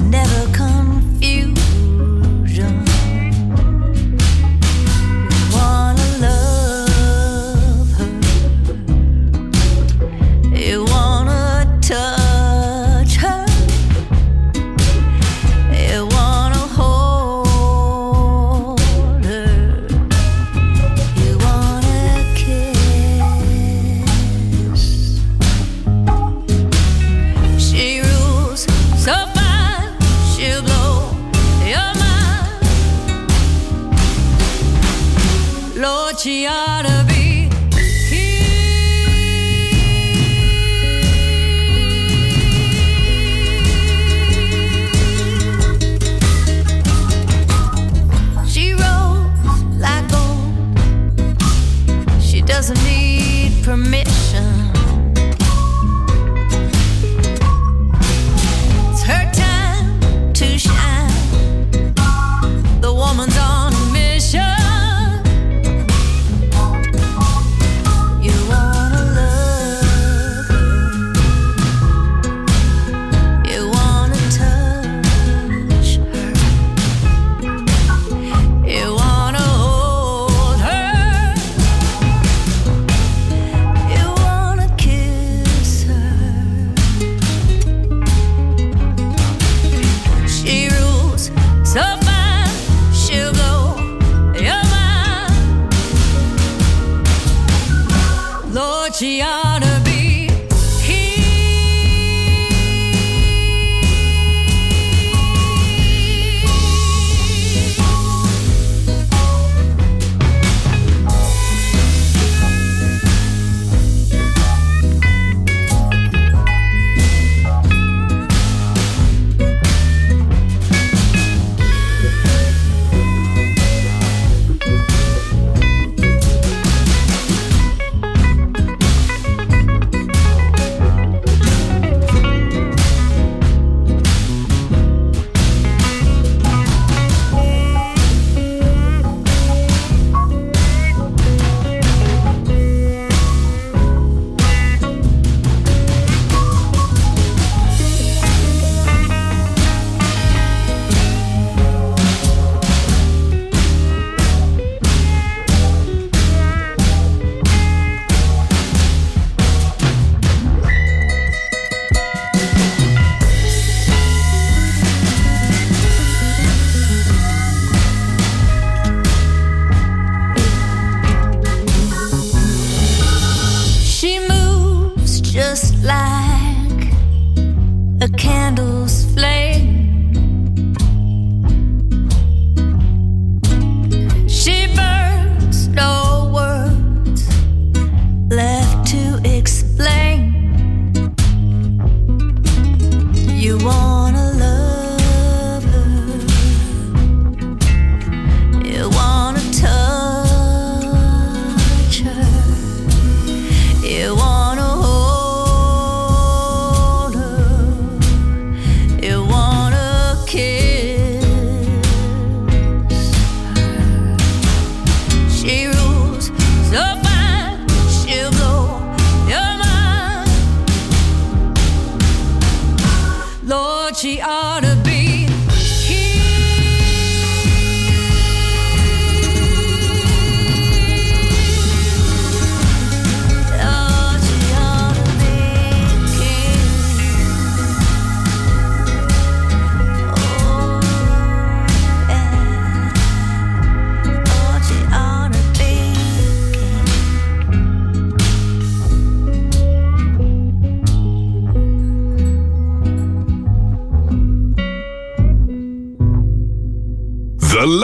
You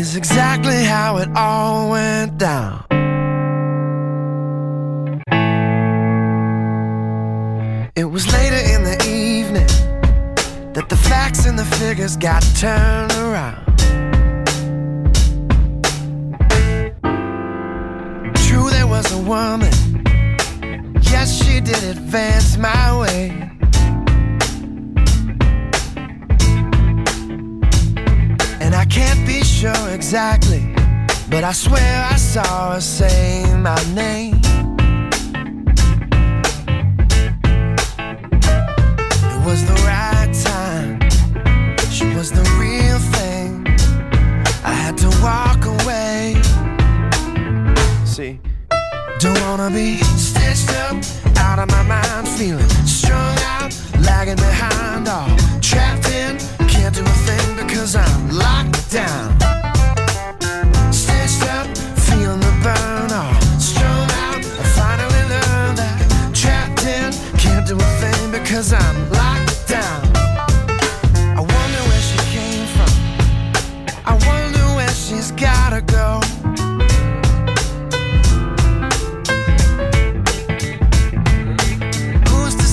Is exactly how it all went down. It was later in the evening that the facts and the figures got turned around. True, there was a woman. Yes, she did advance my way. And I can't be sure exactly, but I swear I saw her say my name. It was the right time. She was the real thing. I had to walk away. See, don't wanna be stitched up out of my mind, feeling strung out, lagging behind, all trapped in. Because I'm locked down. Stitched up, feeling the burn, all strung out. I finally learned that trapped in. Can't do a thing because I'm locked down. I wonder where she came from. I wonder where she's gotta go. Who's to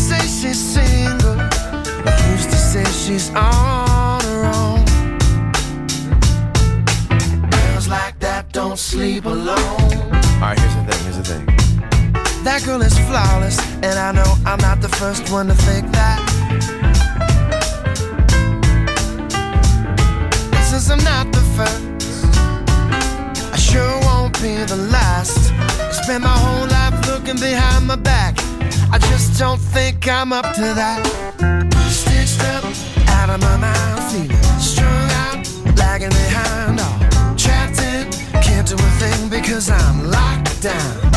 flawless, and I know I'm not the first one to think that. Since I'm not the first, I sure won't be the last. I spend my whole life looking behind my back. I just don't think I'm up to that. Stitched up, out of my mind, feeling strung out, lagging behind, all trapped in. Can't do a thing because I'm locked down